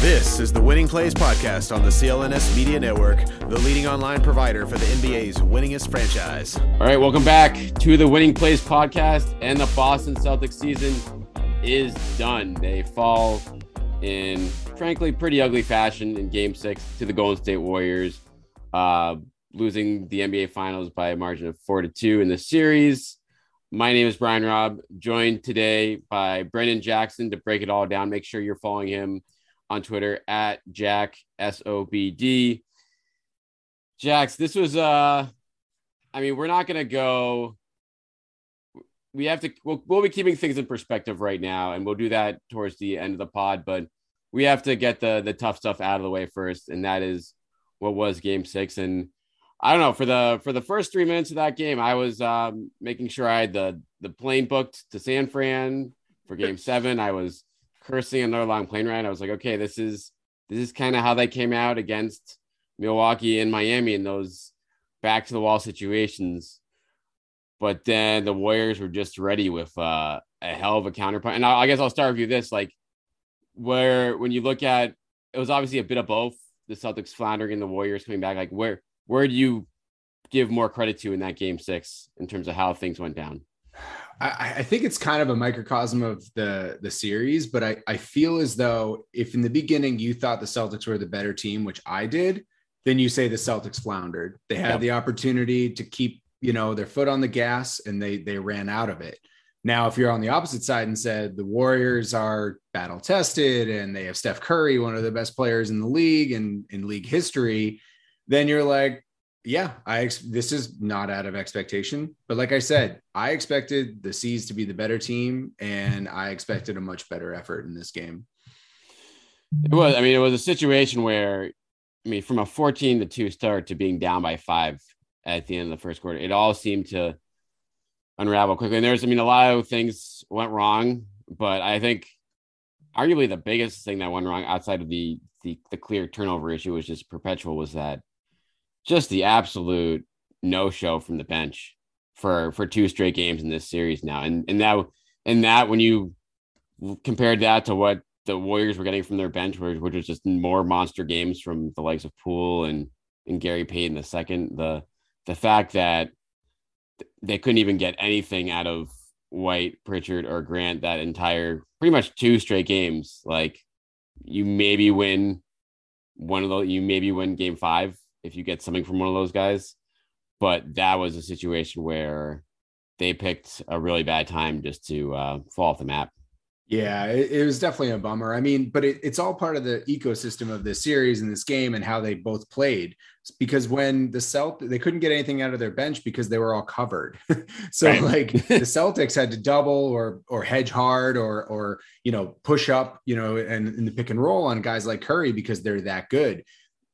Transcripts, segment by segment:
This is the Winning Plays Podcast on the CLNS Media Network, the leading online provider for the NBA's winningest franchise. All right, welcome back to the Winning Plays Podcast. And the Boston Celtics season is done. They fall in, frankly, pretty ugly fashion in game six to the Golden State Warriors, uh, losing the NBA Finals by a margin of four to two in the series. My name is Brian Robb, joined today by Brendan Jackson to break it all down. Make sure you're following him on Twitter at Jack SOBD. Jax, this was uh I mean, we're not gonna go. We have to we'll, we'll be keeping things in perspective right now, and we'll do that towards the end of the pod, but we have to get the the tough stuff out of the way first, and that is what was game six. And I don't know, for the for the first three minutes of that game, I was um making sure I had the the plane booked to San Fran for game seven. I was cursing another long plane ride. I was like, okay, this is this is kind of how they came out against Milwaukee and Miami in those back to the wall situations. But then the Warriors were just ready with uh, a hell of a counterpunch. And I, I guess I'll start with you this like, where when you look at it was obviously a bit of both the Celtics floundering and the Warriors coming back. Like, where where do you give more credit to in that game six in terms of how things went down? I, I, think it's kind of a microcosm of the the series, but I, I feel as though if in the beginning you thought the Celtics were the better team, which I did, then you say the Celtics floundered. They had yep. the opportunity to keep, you know, their foot on the gas and they they ran out of it. Now, if you're on the opposite side and said the Warriors are battle tested and they have Steph Curry, one of the best players in the league and in league history, then you're like, yeah, I ex- this is not out of expectation, but like I said, I expected the C's to be the better team, and I expected a much better effort in this game. It was, I mean, it was a situation where, I mean, from a 14 to 2 start to being down by five at the end of the first quarter, it all seemed to unravel quickly. And there's, I mean, a lot of things went wrong, but I think arguably the biggest thing that went wrong outside of the the, the clear turnover issue was just perpetual was that just the absolute no show from the bench for for two straight games in this series now. And and that and that when you compared that to what the Warriors were getting from their bench, which, which was just more monster games from the likes of Poole and and Gary Payton the second, the the fact that they couldn't even get anything out of White, Pritchard, or Grant that entire pretty much two straight games. Like you maybe win one of those, you maybe win game five if you get something from one of those guys. But that was a situation where they picked a really bad time just to uh, fall off the map. Yeah, it, it, was definitely a bummer. I mean, but it, it's all part of the ecosystem of this series and this game and how they both played. Because when the Celt they couldn't get anything out of their bench because they were all covered. so right. like the Celtics had to double or or hedge hard or or you know push up, you know, and in the pick and roll on guys like Curry because they're that good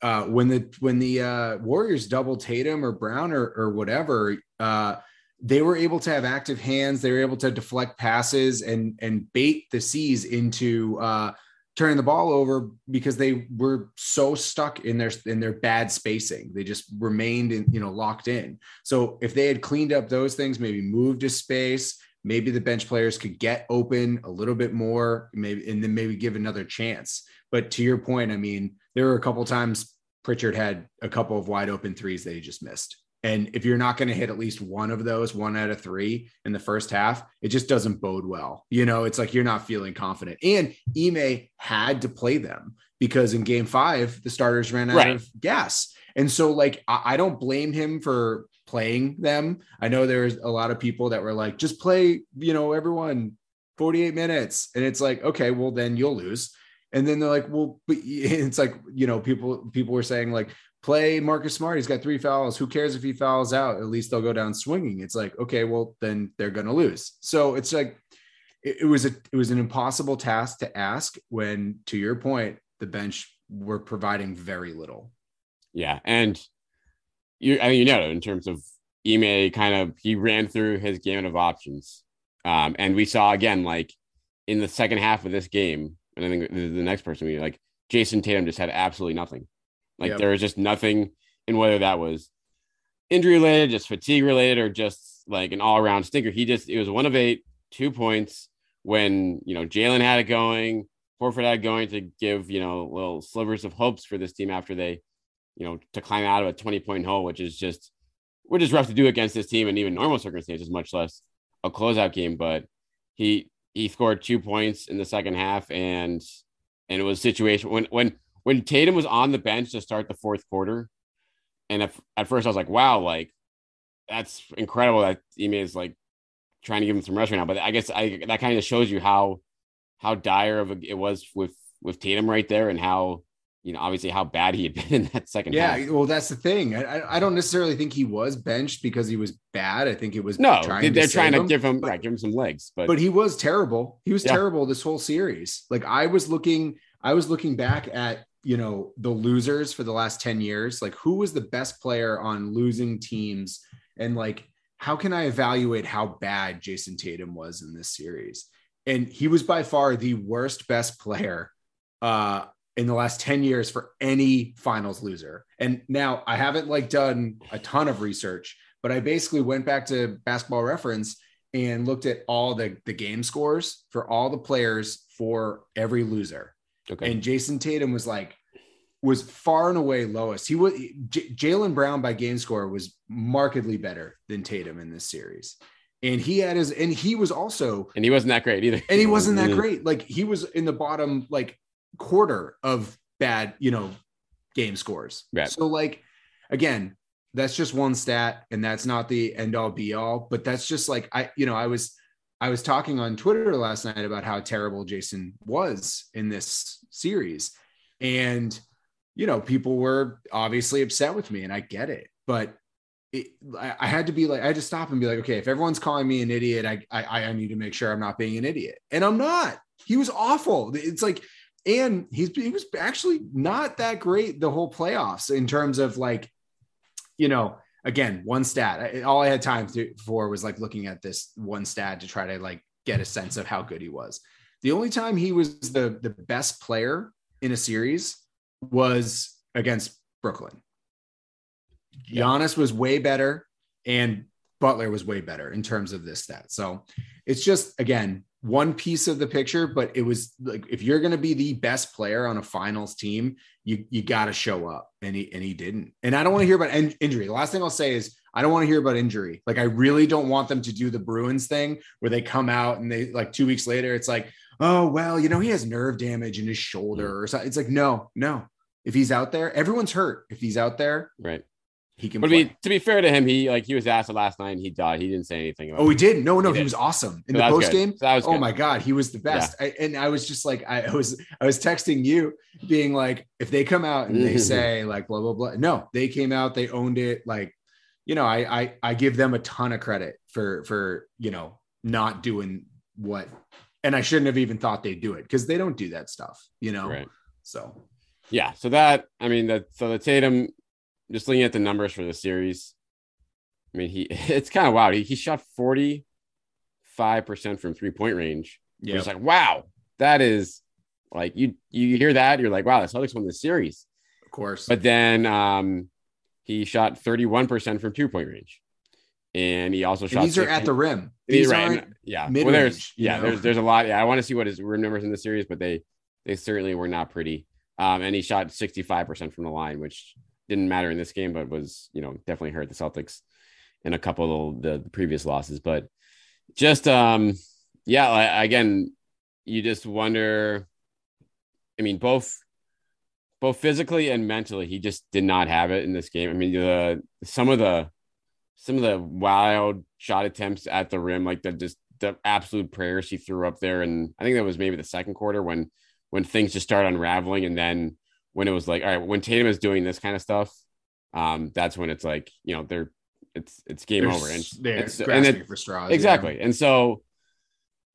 uh, when the when the uh, Warriors double Tatum or Brown or or whatever, uh, they were able to have active hands. They were able to deflect passes and and bait the C's into uh, turning the ball over because they were so stuck in their in their bad spacing. They just remained in you know locked in. So if they had cleaned up those things, maybe moved to space. Maybe the bench players could get open a little bit more, maybe, and then maybe give another chance. But to your point, I mean, there were a couple times Pritchard had a couple of wide open threes that he just missed. And if you're not going to hit at least one of those, one out of three in the first half, it just doesn't bode well. You know, it's like you're not feeling confident. And Ime had to play them because in game five, the starters ran out Right. of gas. And so, like, I, I don't blame him for playing them. I know there's a lot of people that were like, just play, you know, everyone 48 minutes. And it's like, okay, well, then you'll lose. And then they're like, well, but it's like, you know, people people were saying like, play Marcus Smart. He's got three fouls. Who cares if he fouls out? At least they'll go down swinging. It's like, okay, well, then they're gonna lose. So it's like it, it was a it was an impossible task to ask when, to your point, the bench were providing very little. Yeah, and you, I mean, you know, in terms of Ime, kind of he ran through his gamut of options, um, and we saw again, like in the second half of this game, and I think the, the next person we like Jayson Tatum just had absolutely nothing. Like Yep. there was just nothing in whether that was injury related, just fatigue related, or just like an all around stinker. He just it was one of eight, two points when you know Jaylen had it going, Horford had it going to give you know little slivers of hopes for this team after they you know, to climb out of a 20 point hole, which is just, which is rough to do against this team and even normal circumstances, much less a closeout game. But he, he scored two points in the second half and, and it was a situation when, when, when Tatum was on the bench to start the fourth quarter. And at, at first I was like, wow, like that's incredible that Ime is like trying to give him some rest right now. But I guess I, that kind of shows you how, how dire of a, it was with, with Tatum right there and how, you know, obviously how bad he had been in that second Yeah, half. well, that's the thing. I, I- don't necessarily think he was benched because he was bad. I think it was No, trying they- to they're save trying to him. give him but- right, give him some legs, but, but he was terrible. He was Yeah. terrible this whole series. Like I was looking, I was looking back at you know the losers for the last 10 years. Like who was the best player on losing teams, and like how can I evaluate how bad Jayson Tatum was in this series? And he was by far the worst best player uh in the last 10 years for any finals loser. And now I haven't like done a ton of research, but I basically went back to basketball reference and looked at all the, the game scores for all the players for every loser. okay. And Jayson Tatum was like, was far and away lowest. He was J- Jaylen Brown by game score was markedly better than Tatum in this series. And he had his, and he was also, and he wasn't that great either. and he wasn't that mm-hmm. great. Like he was in the bottom like quarter of bad, you know, game scores. Right. So like again, that's just one stat and that's not the end all be all, but that's just like I you know, I was I was talking on Twitter last night about how terrible Jayson was in this series. And you know, people were obviously upset with me and I get it, but it, I, I had to be like, I had to stop and be like, okay, if everyone's calling me an idiot, I, I, I need to make sure I'm not being an idiot. And I'm not. He was awful. It's like, and he's he was actually not that great the whole playoffs in terms of like, you know, again, one stat. All I had time to, for was like looking at this one stat to try to like get a sense of how good he was. The only time he was the the best player in a series was against Brooklyn. Yeah. Giannis was way better, and Butler was way better in terms of this stat. So it's just again one piece of the picture, but it was like if you're going to be the best player on a finals team, you you got to show up, and he and he didn't. And I don't want to hear about in- injury. The last thing I'll say is I don't want to hear about injury. Like I really don't want them to do the Bruins thing where they come out and they like two weeks later, it's like, oh well, you know he has nerve damage in his shoulder mm. or something. It's like no, no. If he's out there, everyone's hurt. If he's out there, right. He can But to play. be, to be fair to him, he like he was asked last night and he died. He didn't say anything about Oh, he did. No, no, He he, was awesome in So the post good. game. So that was Oh good. my god, he was the best. I, and I was just like, I was, I was texting you, being like, if they come out and they say like blah blah blah, no, they came out, they owned it. Like, you know, I, I, I give them a ton of credit for, for you know, not doing what, and I shouldn't have even thought they'd do it because they don't do that stuff, you know. Right. So Yeah. So that I mean that so the Tatum, just looking at the numbers for the series, I mean he it's kind of wild. He, he shot 45% from three point range. yeah, You're like, wow, that is like you you hear that, you're like, wow, the Celtics won the series. of course. But then um he shot 31% from two point range. And he also And shot these are at the rim. These right. and- yeah. mid-range, Well, there's yeah, know? there's there's a lot. Yeah, I want to see what his rim numbers in the series, but they they certainly were not pretty. Um, and he shot 65% from the line, which didn't matter in this game, but was you know definitely hurt the Celtics in a couple of the, the previous losses. But just um, yeah, again, you just wonder. I mean, both both physically and mentally, he just did not have it in this game. I mean, the some of the some of the wild shot attempts at the rim, like the just the absolute prayers he threw up there, and I think that was maybe the second quarter when when things just start unraveling, and then when it was like, all right, when Tatum is doing this kind of stuff, um, that's when it's like, you know, they're it's it's game over, and they're it's, and grasping it, for straws. exactly, and so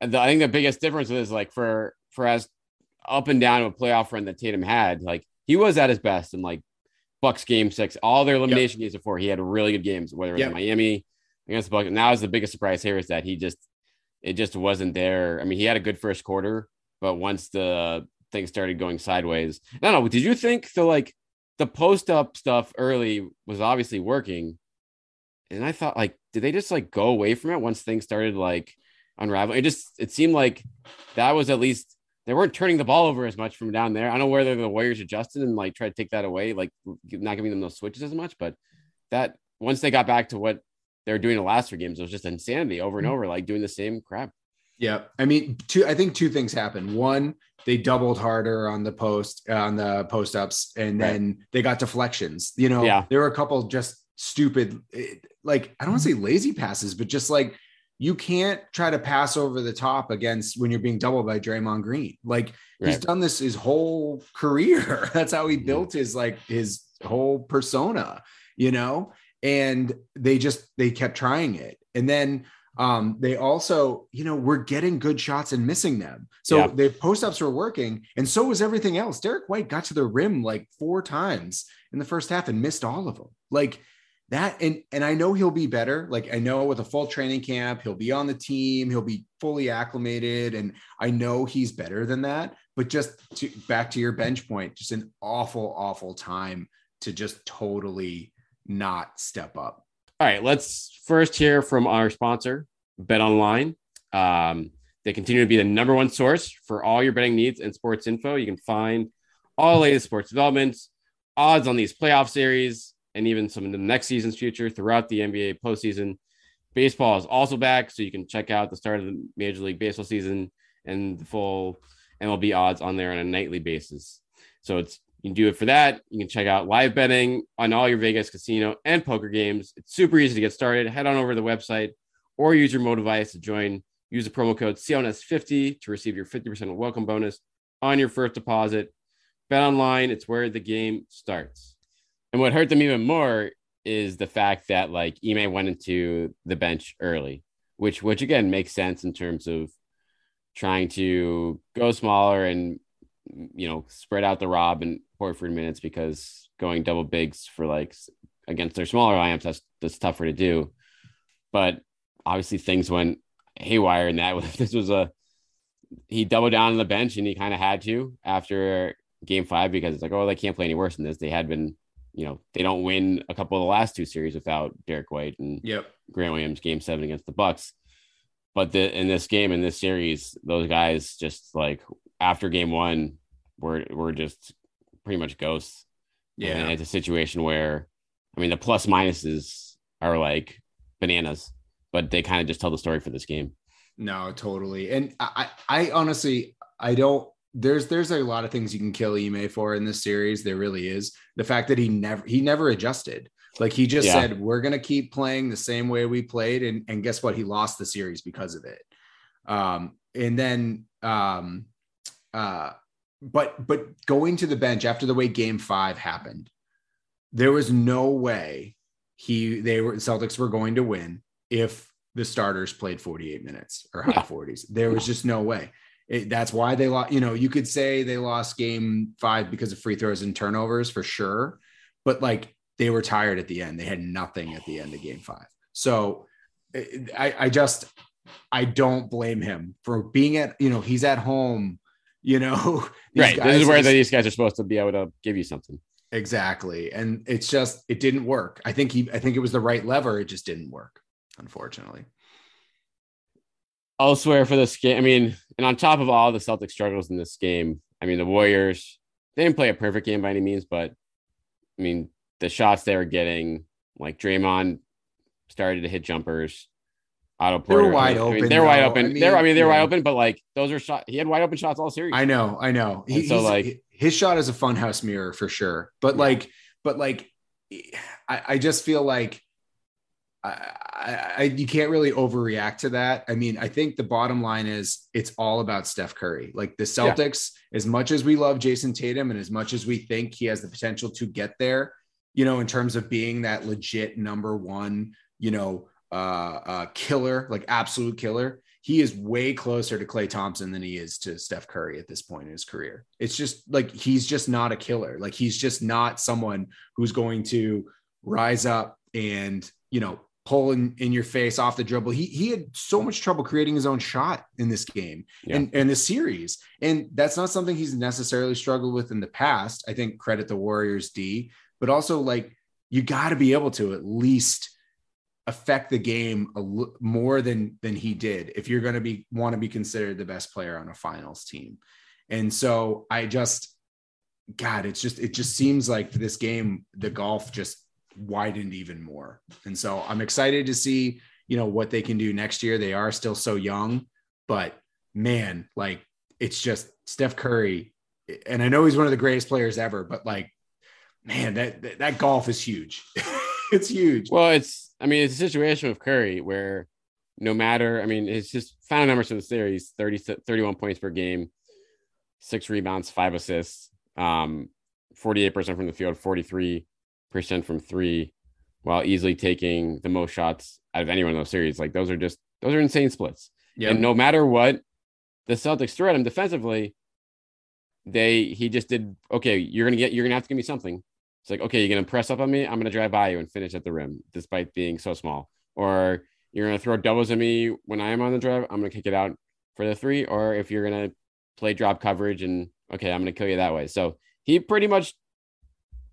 the, I think the biggest difference is like for for as up and down of a playoff run that Tatum had, like he was at his best in like Bucks game six, all their elimination games before. He had really good games, whether it was Yep. Miami against the Bucks. And Now is the biggest surprise here is that he just it just wasn't there. I mean, he had a good first quarter, but once the things started going sideways, I don't know. Did you think the like the post up stuff early was obviously working? And I thought like, did they just like go away from it once things started like unraveling? It just it seemed like that was at least they weren't turning the ball over as much from down there. I don't know whether the Warriors adjusted and like tried to take that away, like not giving them those switches as much, but that once they got back to what they were doing the last three games, it was just insanity over and mm-hmm. over, like doing the same crap. Yeah, I mean, two. I think two things happened. One, they doubled harder on the post on the post ups, and Right. then they got deflections. You know, Yeah. there were a couple just stupid, eh, like I don't want to say lazy passes, but just like you can't try to pass over the top against when you're being doubled by Draymond Green. Like he's done this his whole career. That's how he built his like his whole persona. You know, and they just they kept trying it, and then um, they also, you know, were getting good shots and missing them. So Yeah. the post ups were working, and so was everything else. Derrick White got to the rim like four times in the first half and missed all of them. Like that, and and I know he'll be better. Like I know with a full training camp, he'll be on the team, he'll be fully acclimated, and I know he's better than that. But just to back to your bench point, just an awful, awful time to just totally not step up. All right, let's first hear from our sponsor, Bet Online. Um, they continue to be the number one source for all your betting needs and sports info. You can find all the latest sports developments, odds on these playoff series, and even some of the next season's future throughout the NBA postseason. Baseball is also back, so you can check out the start of the Major League Baseball season and the full MLB odds on there on a nightly basis. So it's you can do it for that. You can check out live betting on all your Vegas casino and poker games. It's super easy to get started. Head on over to the website or use your mobile device to join. Use the promo code CLNS50 to receive your 50% welcome bonus on your first deposit. Bet online, it's where the game starts. And what hurt them even more is the fact that like Ime went into the bench early, which which again makes sense in terms of trying to go smaller and you know spread out the Rob and Horford minutes because going double bigs for like against their smaller lineups that's that's tougher to do. But obviously things went haywire in that. This was a he doubled down on the bench and he kind of had to after game five because it's like, oh, they can't play any worse than this. They had been, you know, they don't win a couple of the last two series without Derrick White and Yep. Grant Williams game seven against the Bucks. But the in this game, in this series, those guys just like after game one we were were just pretty much ghosts. And it's a situation where I mean the plus minuses are like bananas, but they kind of just tell the story for this game. No, totally. And I, I I honestly, I don't. There's there's a lot of things you can kill Ime for in this series. There really is. The fact that he never he never adjusted. Like he just Yeah. said, we're gonna keep playing the same way we played, and and guess what? He lost the series because of it. Um, and then um, uh, but but going to the bench after the way Game Five happened, there was no way he they were Celtics were going to win if the starters played 48 minutes or high Yeah. 40s. There was just no way. It, that's why they lost. You know, you could say they lost game five because of free throws and turnovers for sure, but like they were tired at the end. They had nothing at the end of game five. So I, I just, I don't blame him for being at, you know, he's at home, you know, these right. This is where these guys are supposed to be able to give you something. Exactly. And it's just it didn't work. I think he I think it was the right lever. It just didn't work, unfortunately. elsewhere for this game. I mean, and on top of all the Celtic struggles in this game, I mean, the Warriors, they didn't play a perfect game by any means, but I mean, the shots they were getting, like Draymond started to hit jumpers. Otto They were Porter, wide I mean, open, They're wide open. I they're I mean, mean they're wide open, but like those are shot. He had wide open shots all series. I know, I know. And so, like- his shot is a funhouse mirror for sure. But Yeah. like, but like, I, I just feel like I, I, I, you can't really overreact to that. I mean, I think the bottom line is it's all about Steph Curry. Like the Celtics, as much as we love Jayson Tatum and as much as we think he has the potential to get there, you know, in terms of being that legit number one, you know, uh, uh, killer, like absolute killer, he is way closer to Klay Thompson than he is to Steph Curry at this point in his career. It's just like he's just not a killer. Like he's just not someone who's going to rise up and, you know, pull in, in your face off the dribble. He he had so much trouble creating his own shot in this game Yeah. and, and the series. And that's not something he's necessarily struggled with in the past. I think credit the Warriors D, but also like you got to be able to at least affect the game more than than he did if you're going to be want to be considered the best player on a finals team. And so I just god it's just it just seems like this game the golf just widened even more. And so I'm excited to see, you know, what they can do next year. They are still so young, but man, like it's just Steph Curry and I know he's one of the greatest players ever, but like man, that that, that golf is huge. it's huge. Well, it's I mean, it's a situation with Curry where no matter, I mean, it's just final numbers for the series 30, 31 points per game, six rebounds, five assists, um, 48% from the field, 43% from three, while easily taking the most shots out of anyone in those series. Like those are just those are insane splits. Yeah. And no matter what the Celtics threw at him defensively, they he just did okay. You're gonna get you're gonna have to give me something. It's like okay, you're gonna press up on me. I'm gonna drive by you and finish at the rim, despite being so small. Or you're gonna throw doubles at me when I am on the drive. I'm gonna kick it out for the three. Or if you're gonna play drop coverage and okay, I'm gonna kill you that way. So he pretty much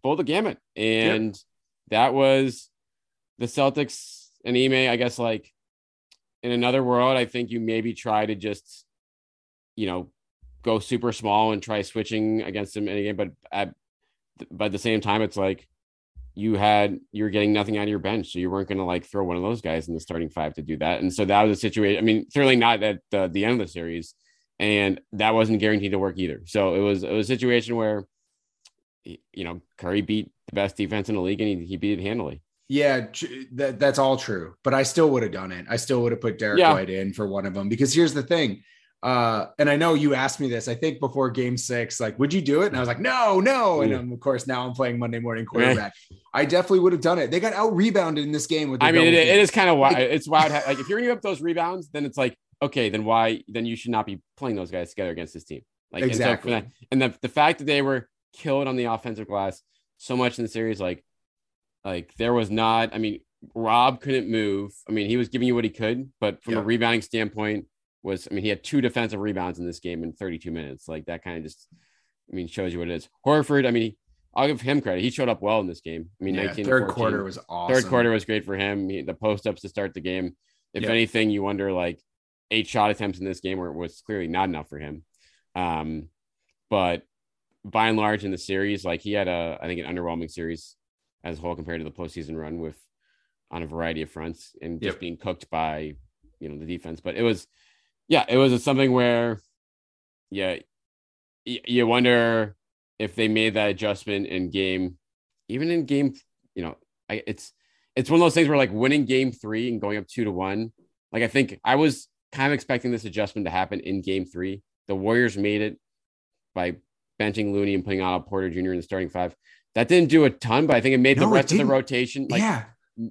pulled the gamut, and that was the Celtics and Ime. I guess like in another world, I think you maybe try to just, you know, go super small and try switching against him in a game. But at, but at the same time, it's like you had you're getting nothing out of your bench, so you weren't going to like throw one of those guys in the starting five to do that. And so that was a situation. I mean, certainly not at the, the end of the series, and that wasn't guaranteed to work either. So it was it was a situation where, you know, Curry beat the best defense in the league, and he, he beat it handily. Yeah, that, that's all true. But I still would have done it. I still would have put Derrick Yeah. White in for one of them because here's the thing. Uh, and I know you asked me this, I think before game six, like, would you do it? And I was like, no, no. And um, of course, now I'm playing Monday morning quarterback. I definitely would have done it. They got out rebounded in this game with I mean, it, it is kind of wild. It's wild. Like if you're gonna up those rebounds, then it's like, okay, then why? Then you should not be playing those guys together against this team. Like and so Exactly. that- And, the the fact that they were killed on the offensive glass so much in the series, like, like there was not. I mean, Rob couldn't move. I mean, he was giving you what he could, but from a rebounding standpoint, was I mean, he had two defensive rebounds in this game in 32 minutes. Like that kind of just, I mean, shows you what it is. Horford, I mean, I'll give him credit. He showed up well in this game. I mean, Yeah, 19 third 14. quarter was awesome. Third quarter was great for him. He, the post ups to start the game. If Yep. anything, you wonder like eight shot attempts in this game where it was clearly not enough for him. Um, but by and large in the series, like he had a, I think an underwhelming series as a whole compared to the postseason run with on a variety of fronts and just Yep. being cooked by, you know, the defense. But it was, yeah, it was something where, yeah, you wonder if they made that adjustment in game, even in game, you know, I, it's it's one of those things where like winning game three and going up two to one. Like I think I was kind of expecting this adjustment to happen in game three. The Warriors made it by benching Looney and putting on Porter Jr. in the starting five. That didn't do a ton, but I think it made No, the rest of the rotation like yeah.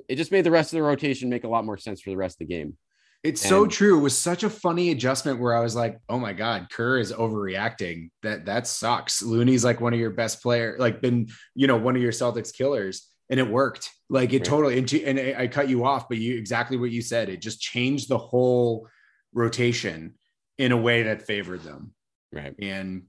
it just made the rest of the rotation make a lot more sense for the rest of the game. It's so true. It was such a funny adjustment where I was like, "Oh my god, Kerr is overreacting. That that sucks." Looney's like one of your best player, like been you know one of your Celtics killers, and it worked. Like it Right. totally. And, to- and I I cut you off, but you exactly what you said. It just changed the whole rotation in a way that favored them. Right. And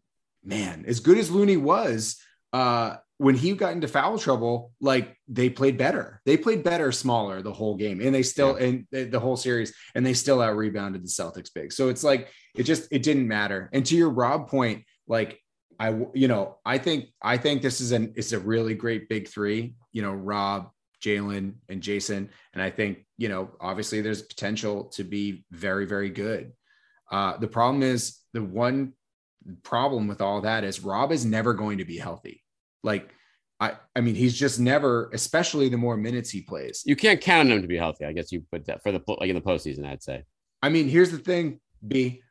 man, as good as Looney was, uh, when he got into foul trouble, like they played better. They played better smaller the whole game, and they still and the, the whole series, and they still out rebounded the Celtics big. So it's like it just it didn't matter. And to your Rob point, like I you know I think I think this is an it's a really great big three. You know, Rob, Jaylen, and Jayson, and I think you know obviously there's potential to be very very good. Uh, the problem is the one problem with all that is Rob is never going to be healthy. Like I I mean he's just never, especially the more minutes he plays. You can't count on him to be healthy. I guess you put that for the like in the postseason. I'd say. I mean, here's the thing, B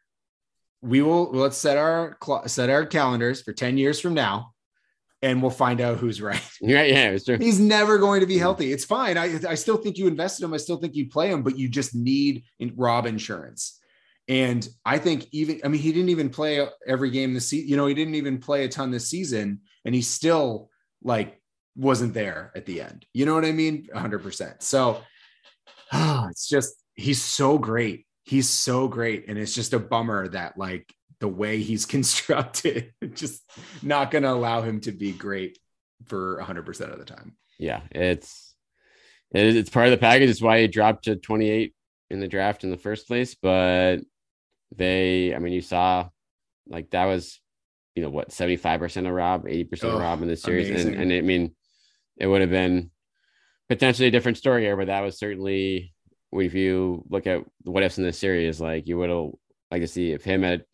we will let's set our set our calendars for 10 years from now and we'll find out who's right. Yeah, yeah, it's true. He's never going to be healthy. It's fine. I, I still think you invested him. I still think you play him, but you just need Rob insurance. And I think even, I mean, he didn't even play every game this season. You know, he didn't even play a ton this season, and he still like wasn't there at the end. You know what I mean? 100%. So oh, it's just, he's so great he's so great and it's just a bummer that like the way he's constructed just not going to allow him to be great for 100% of the time yeah it's it's part of the package it's why he dropped to 28 in the draft in the first place but they i mean you saw like that was you know what 75% of rob 80% oh, of rob in the series and, and i mean it would have been potentially a different story here but that was certainly if you look at what ifs in this series, like you would have like to see if him at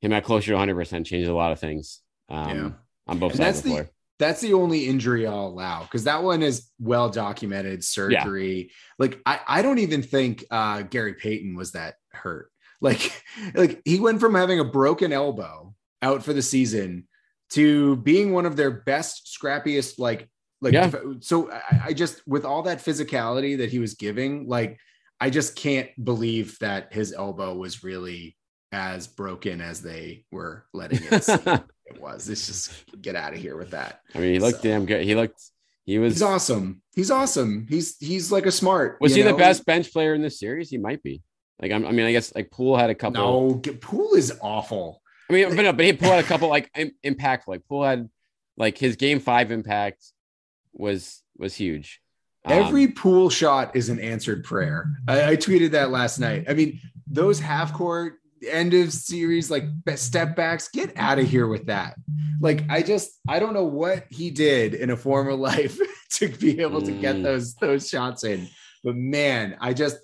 him at closer to 100 percent changes a lot of things. Um, yeah. on both and sides of the, floor. That's the only injury I'll allow because that one is well documented surgery. Yeah. Like I, I don't even think uh, Gary Payton was that hurt. Like, like he went from having a broken elbow out for the season to being one of their best, scrappiest, like like, yeah. so I, I just, with all that physicality that he was giving, like, I just can't believe that his elbow was really as broken as they were letting it seem it was. It's just get out of here with that. I mean, he looked so. damn good. He looked. He was. He's awesome. He's awesome. He's he's like a smart. Was he know? the best bench player in this series? He might be. Like I'm, I mean, I guess like Poole had a couple. No, Poole is awful. I mean, but no, but he pulled had a couple like impactful. Like Poole had like his game five impact was was huge. Every um, Poole shot is an answered prayer. I, I, tweeted that last night. I mean, those half court end of series like step backs, get out of here with that. Like, I just I don't know what he did in a former life to be able to get mm. those those shots in. But man, I just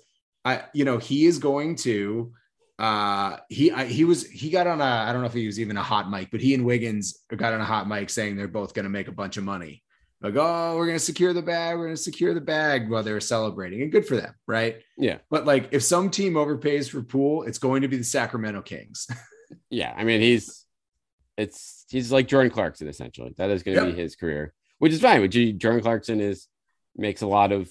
I you know he is going to uh he I, he was he got on a I don't know if he was even a hot mic, but he and Wiggins got on a hot mic saying they're both going to make a bunch of money like, oh, we're gonna secure the bag, we're gonna secure the bag while they were celebrating, and good for them, right? Yeah. But like, if some team overpays for Poole, it's going to be the Sacramento Kings. yeah, I mean, he's it's he's like Jordan Clarkson essentially. That is going to yep. be his career, which is fine. Which Jordan Clarkson is makes a lot of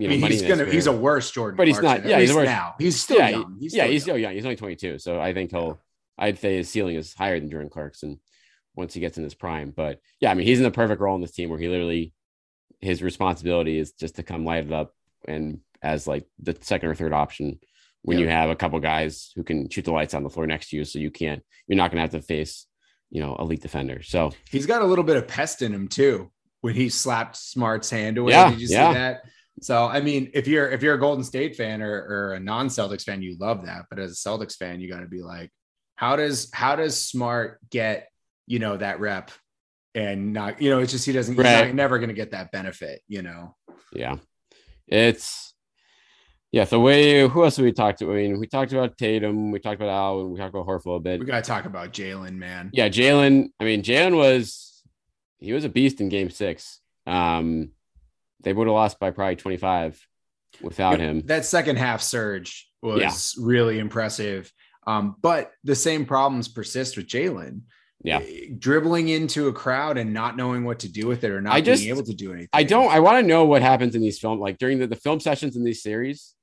you know, I mean, he's gonna he's a worse Jordan, but he's Clarkson, not. Yeah, he's worse now. He's still yeah, young. He's yeah, he's oh, young. still young. He's only 22, so I think he'll. I'd say his ceiling is higher than Jordan Clarkson once he gets in his prime. But yeah, I mean, he's in the perfect role in this team where he literally his responsibility is just to come light it up and as like the second or third option when yeah. you have a couple guys who can shoot the lights on the floor next to you, so you can't you're not gonna have to face you know elite defender. So he's got a little bit of pest in him too when he slapped Smart's hand away. Yeah, Did you yeah. see that? So I mean, if you're if you're a Golden State fan or, or a non-Celtics fan, you love that. But as a Celtics fan, you got to be like, how does how does Smart get you know, that rep and not, you know, it's just he doesn't, right. he's not, never going to get that benefit, you know? Yeah. It's, yeah. The way, who else did we talked to? I mean, we talked about Tatum, we talked about Al, we talked about Horford a little bit. We got to talk about Jaylen, man. Yeah. Jaylen. I mean, Jaylen was, he was a beast in game six. Um, they would have lost by probably 25 without him. That second half surge was yeah. really impressive. Um, but the same problems persist with Jaylen. yeah dribbling into a crowd and not knowing what to do with it or not I just, being able to do anything i don't i want to know what happens in these film like during the, the film sessions in these series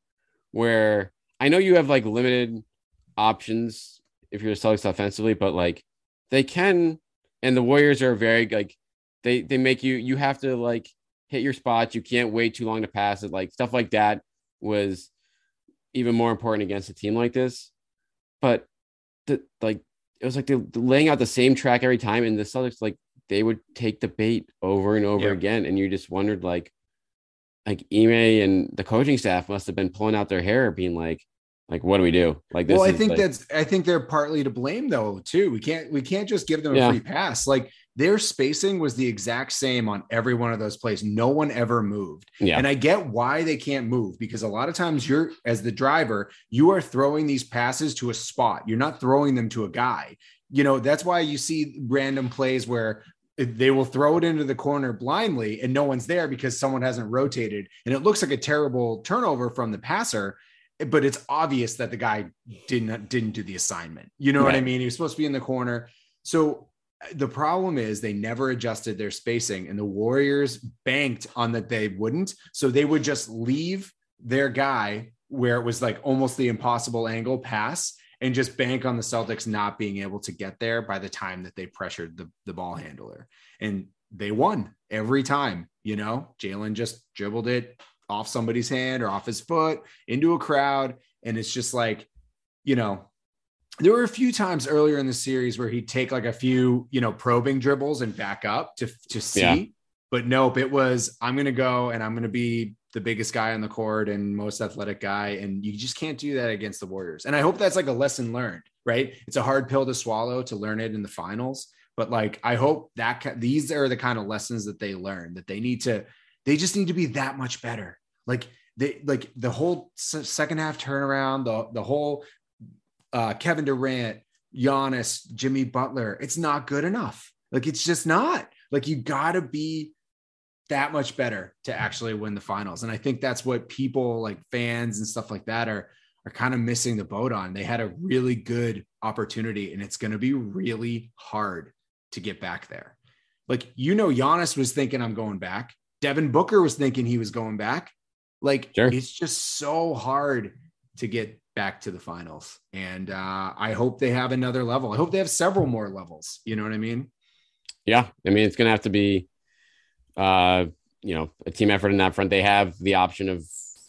where i know you have like limited options if you're Celtics offensively but like they can and the warriors are very like they they make you you have to like hit your spots. You can't wait too long to pass it. Like stuff like that was even more important against a team like this. But the like it was like they're laying out the same track every time, and the Celtics like they would take the bait over and over yeah. again, and you just wondered like, like Ime and the coaching staff must have been pulling out their hair, being like, Like, what do we do? Like, this. well, I think like... that's I think they're partly to blame though too. We can't we can't just give them a yeah. free pass. Like their spacing was the exact same on every one of those plays. No one ever moved. Yeah. And I get why they can't move because a lot of times you're as the driver, you are throwing these passes to a spot. You're not throwing them to a guy. You know, that's why you see random plays where they will throw it into the corner blindly and no one's there because someone hasn't rotated and it looks like a terrible turnover from the passer but it's obvious that the guy didn't didn't do the assignment. You know right. what i mean? He was supposed to be in the corner. So uh, the problem is they never adjusted their spacing and the warriors banked on that they wouldn't. So they would just leave their guy where it was like almost the impossible angle pass and just bank on the Celtics not being able to get there by the time that they pressured the, the ball handler. And they won every time, you know, Jaylen just dribbled it off somebody's hand or off his foot into a crowd. And it's just like, you know, there were a few times earlier in the series where he'd take like a few, you know, probing dribbles and back up to, to see. Yeah. But nope, it was I'm gonna go and I'm gonna be the biggest guy on the court and most athletic guy. And you just can't do that against the Warriors. And I hope that's like a lesson learned, right? It's a hard pill to swallow to learn it in the finals. But like, I hope that these are the kind of lessons that they learn that they need to, they just need to be that much better. Like, they like the whole second half turnaround, the, the whole uh, Kevin Durant, Giannis, Jimmy Butler. It's not good enough. Like, it's just not. Like, you got to be that much better to actually win the finals. And I think that's what people like fans and stuff like that are are kind of missing the boat on. They had a really good opportunity and it's going to be really hard to get back there. Like you know Giannis was thinking I'm going back. Devin Booker was thinking he was going back. Like sure. it's just so hard to get back to the finals. And uh, I hope they have another level. I hope they have several more levels. You know what I mean? Yeah. I mean, it's going to have to be uh, you know, a team effort in that front. They have the option of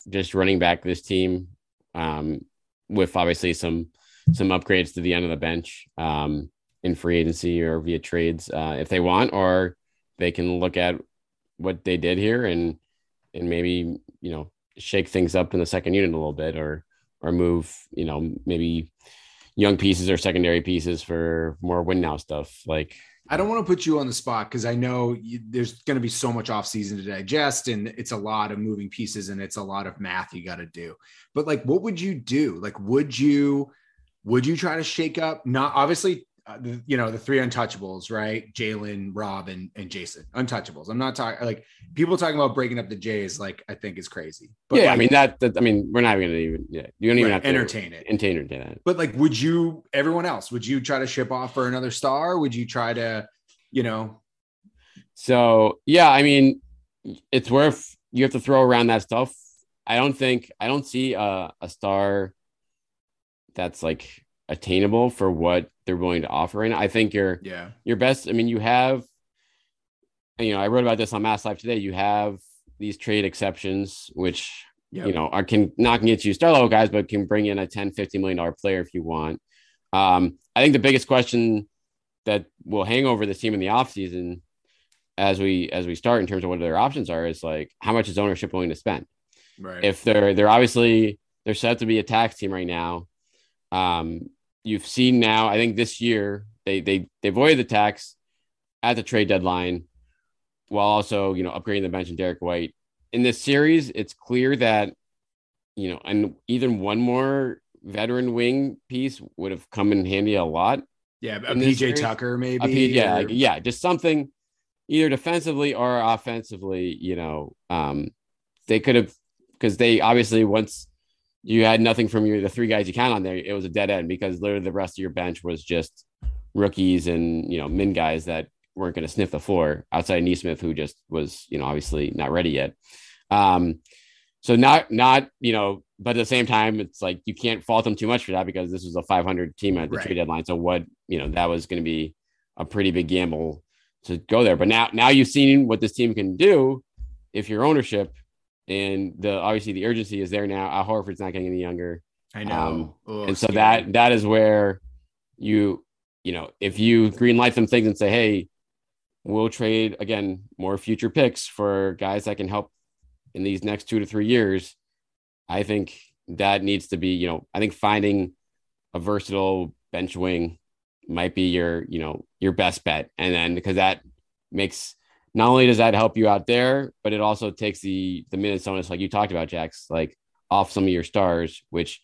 just running back this team um, with obviously some some upgrades to the end of the bench um, in free agency or via trades uh, if they want, or they can look at what they did here and and maybe you know shake things up in the second unit a little bit or or move you know maybe young pieces or secondary pieces for more win now stuff like I don't want to put you on the spot because I know you, there's going to be so much off season to digest, and it's a lot of moving pieces, and it's a lot of math you got to do. But like, what would you do? Like, would you would you try to shake up? Not obviously uh, you know the three untouchables, right? Jaylen, Rob, and, and Jayson, untouchables. I'm not talking like people talking about breaking up the Jays. Like I think is crazy. But yeah, like, I mean that, that. I mean we're not even going to even. Yeah, you don't even right, have to entertain it. Entertain it. But like, would you? Everyone else, would you try to ship off for another star? Would you try to, you know? So yeah, I mean, it's worth. You have to throw around that stuff. I don't think I don't see a, a star that's like attainable for what they're willing to offer. And I think your yeah your best. I mean, you have, you know, I wrote about this on Mass Live today. You have these trade exceptions, which yep. you know are can not get you star level guys, but can bring in a 10, 50 million dollar player if you want. Um, I think the biggest question that will hang over this team in the offseason as we as we start in terms of what their options are is like how much is ownership willing to spend? Right. If they're they're obviously they're set to be a tax team right now. Um, you've seen now, I think this year they they they avoided the tax at the trade deadline while also, you know, upgrading the bench and Derrick White. In this series, it's clear that, you know, and even one more veteran wing piece would have come in handy a lot. Yeah, a PJ series. Tucker, maybe. P, yeah, or... like, yeah, just something either defensively or offensively, you know, um, they could have because they obviously once you had nothing from your the three guys you count on there. It was a dead end because literally the rest of your bench was just rookies and you know min guys that weren't going to sniff the floor outside Nesmith, who just was you know obviously not ready yet. Um, so not not you know, but at the same time, it's like you can't fault them too much for that because this was a 500 team at the right. trade deadline. So what you know that was going to be a pretty big gamble to go there. But now now you've seen what this team can do if your ownership and the obviously the urgency is there now. Al Horford's not getting any younger. I know, um, and so scary. that that is where you you know if you green light some things and say, hey, we'll trade again more future picks for guys that can help in these next two to three years. I think that needs to be, you know, I think finding a versatile bench wing might be your, you know, your best bet. And then because that makes not only does that help you out there, but it also takes the the minutes onus, like you talked about, Jax, like off some of your stars, which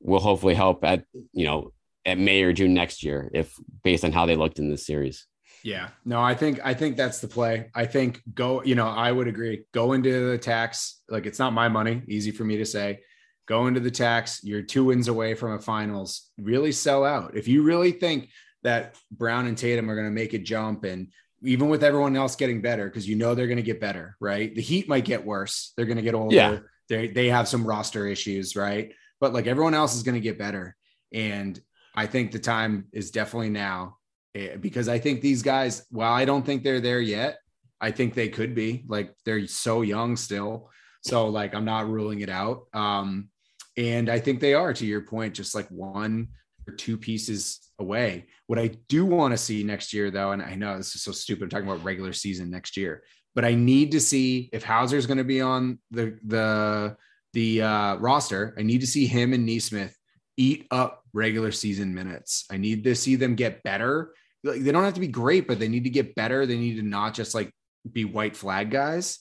will hopefully help at you know at May or June next year, if based on how they looked in this series. Yeah, no, I think I think that's the play. I think go, you know, I would agree. Go into the tax like it's not my money. Easy for me to say. Go into the tax. You're two wins away from a finals. Really sell out. If you really think that Brown and Tatum are going to make a jump and even with everyone else getting better, because you know they're going to get better, right? The Heat might get worse. They're going to get older. Yeah. They they have some roster issues, right? But like everyone else is going to get better, and I think the time is definitely now eh, because I think these guys. While I don't think they're there yet, I think they could be. Like they're so young still, so like I'm not ruling it out. Um, and I think they are. To your point, just like one two pieces away. What I do want to see next year, though, and I know this is so stupid, I'm talking about regular season next year, but I need to see if Hauser is going to be on the the the uh, roster. I need to see him and Nesmith eat up regular season minutes. I need to see them get better. Like, they don't have to be great, but they need to get better. They need to not just like be white flag guys.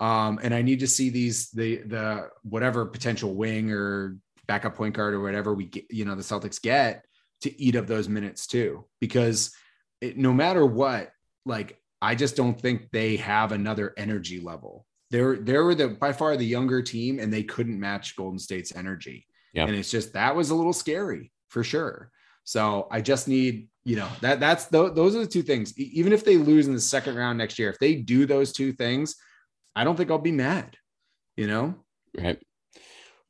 Um, and I need to see these the the whatever potential wing or backup point guard or whatever we get, you know, the Celtics get to eat up those minutes too, because it, no matter what, like I just don't think they have another energy level. They're they were the by far the younger team, and they couldn't match Golden State's energy. Yeah. And it's just that was a little scary for sure. So I just need, you know, that that's the, those are the two things. Even if they lose in the second round next year, if they do those two things, I don't think I'll be mad, you know? Right.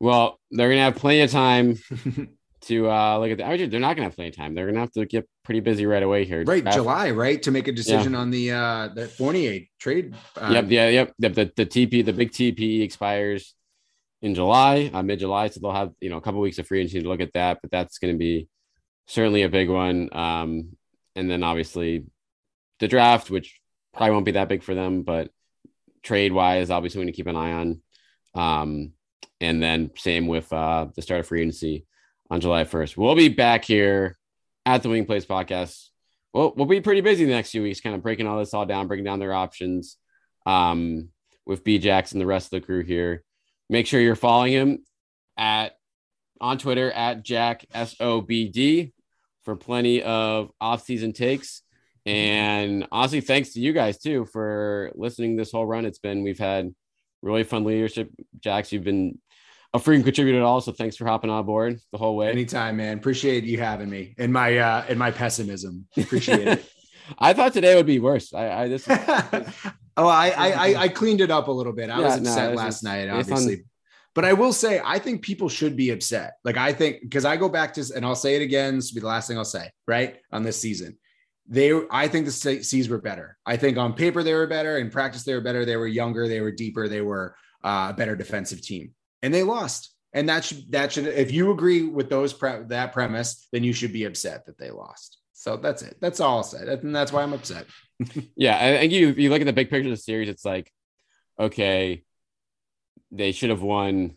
Well, they're gonna have plenty of time to uh, look at the. They're not gonna have plenty of time. They're gonna have to get pretty busy right away here. Right, After. July, right, to make a decision yeah. on the uh the Fournier trade. Um, yep, yeah, yep. The, the the TP, the big TP expires in July, uh, mid July, so they'll have you know a couple weeks of free agency to look at that. But that's going to be certainly a big one. Um, and then obviously the draft, which probably won't be that big for them, but trade wise, obviously we need to keep an eye on. Um, and then same with uh, the start of free agency on July 1st. We'll be back here at the Winning Plays podcast. Well, we'll be pretty busy the next few weeks, kind of breaking all this all down, breaking down their options um, with B Jackson, and the rest of the crew here. Make sure you're following him at on Twitter at Jack S O B D for plenty of off-season takes. And honestly, thanks to you guys too for listening this whole run. It's been we've had really fun leadership. Jax, you've been a frequent contributor at all. So thanks for hopping on board the whole way. Anytime, man. Appreciate you having me and my uh and my pessimism. Appreciate it. I thought today would be worse. I, I this. oh, I, I I cleaned it up a little bit. I yeah, was upset no, last just, night, obviously. On... But I will say, I think people should be upset. Like I think because I go back to, and I'll say it again. This will be the last thing I'll say. Right on this season, they. I think the C's were better. I think on paper they were better. In practice they were better. They were younger. They were deeper. They were uh, a better defensive team and they lost. And that should that should if you agree with those pre- that premise, then you should be upset that they lost. So that's it. That's all I'll say. And that's why I'm upset. yeah, I think you you look at the big picture of the series, it's like, okay, they should have won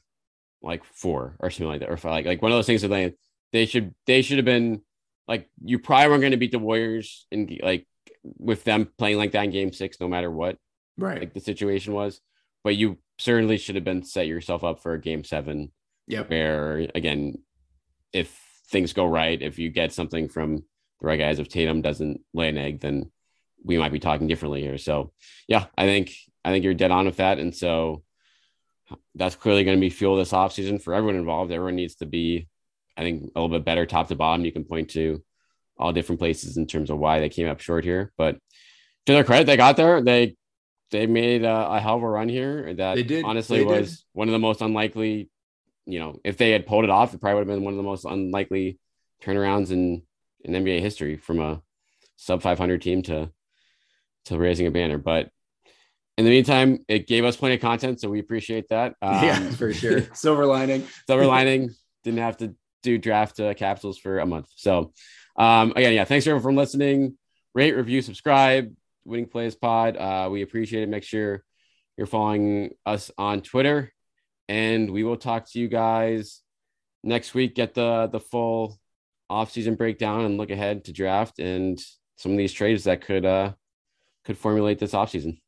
like four or something like that, or like like one of those things that they they should they should have been like you probably weren't going to beat the Warriors and like with them playing like that in Game Six, no matter what, right? Like the situation was, but you certainly should have been set yourself up for a game seven. Yeah. Where again, if things go right, if you get something from the right guys, if Tatum doesn't lay an egg, then we might be talking differently here. So yeah, I think I think you're dead on with that. And so that's clearly going to be fuel this offseason for everyone involved. Everyone needs to be, I think, a little bit better top to bottom. You can point to all different places in terms of why they came up short here. But to their credit, they got there. They they made a, a, hell of a run here. That they did. honestly they was did. one of the most unlikely. You know, if they had pulled it off, it probably would have been one of the most unlikely turnarounds in in NBA history from a sub 500 team to to raising a banner. But in the meantime, it gave us plenty of content, so we appreciate that. Um, yeah, for sure. Silver lining. silver lining. Didn't have to do draft uh, capsules for a month. So, um, again, yeah, thanks everyone for listening. Rate, review, subscribe. Winning Plays Pod. Uh, we appreciate it. Make sure you're following us on Twitter And we will talk to you guys next week. Get the the full offseason breakdown and look ahead to draft and some of these trades that could uh could formulate this offseason.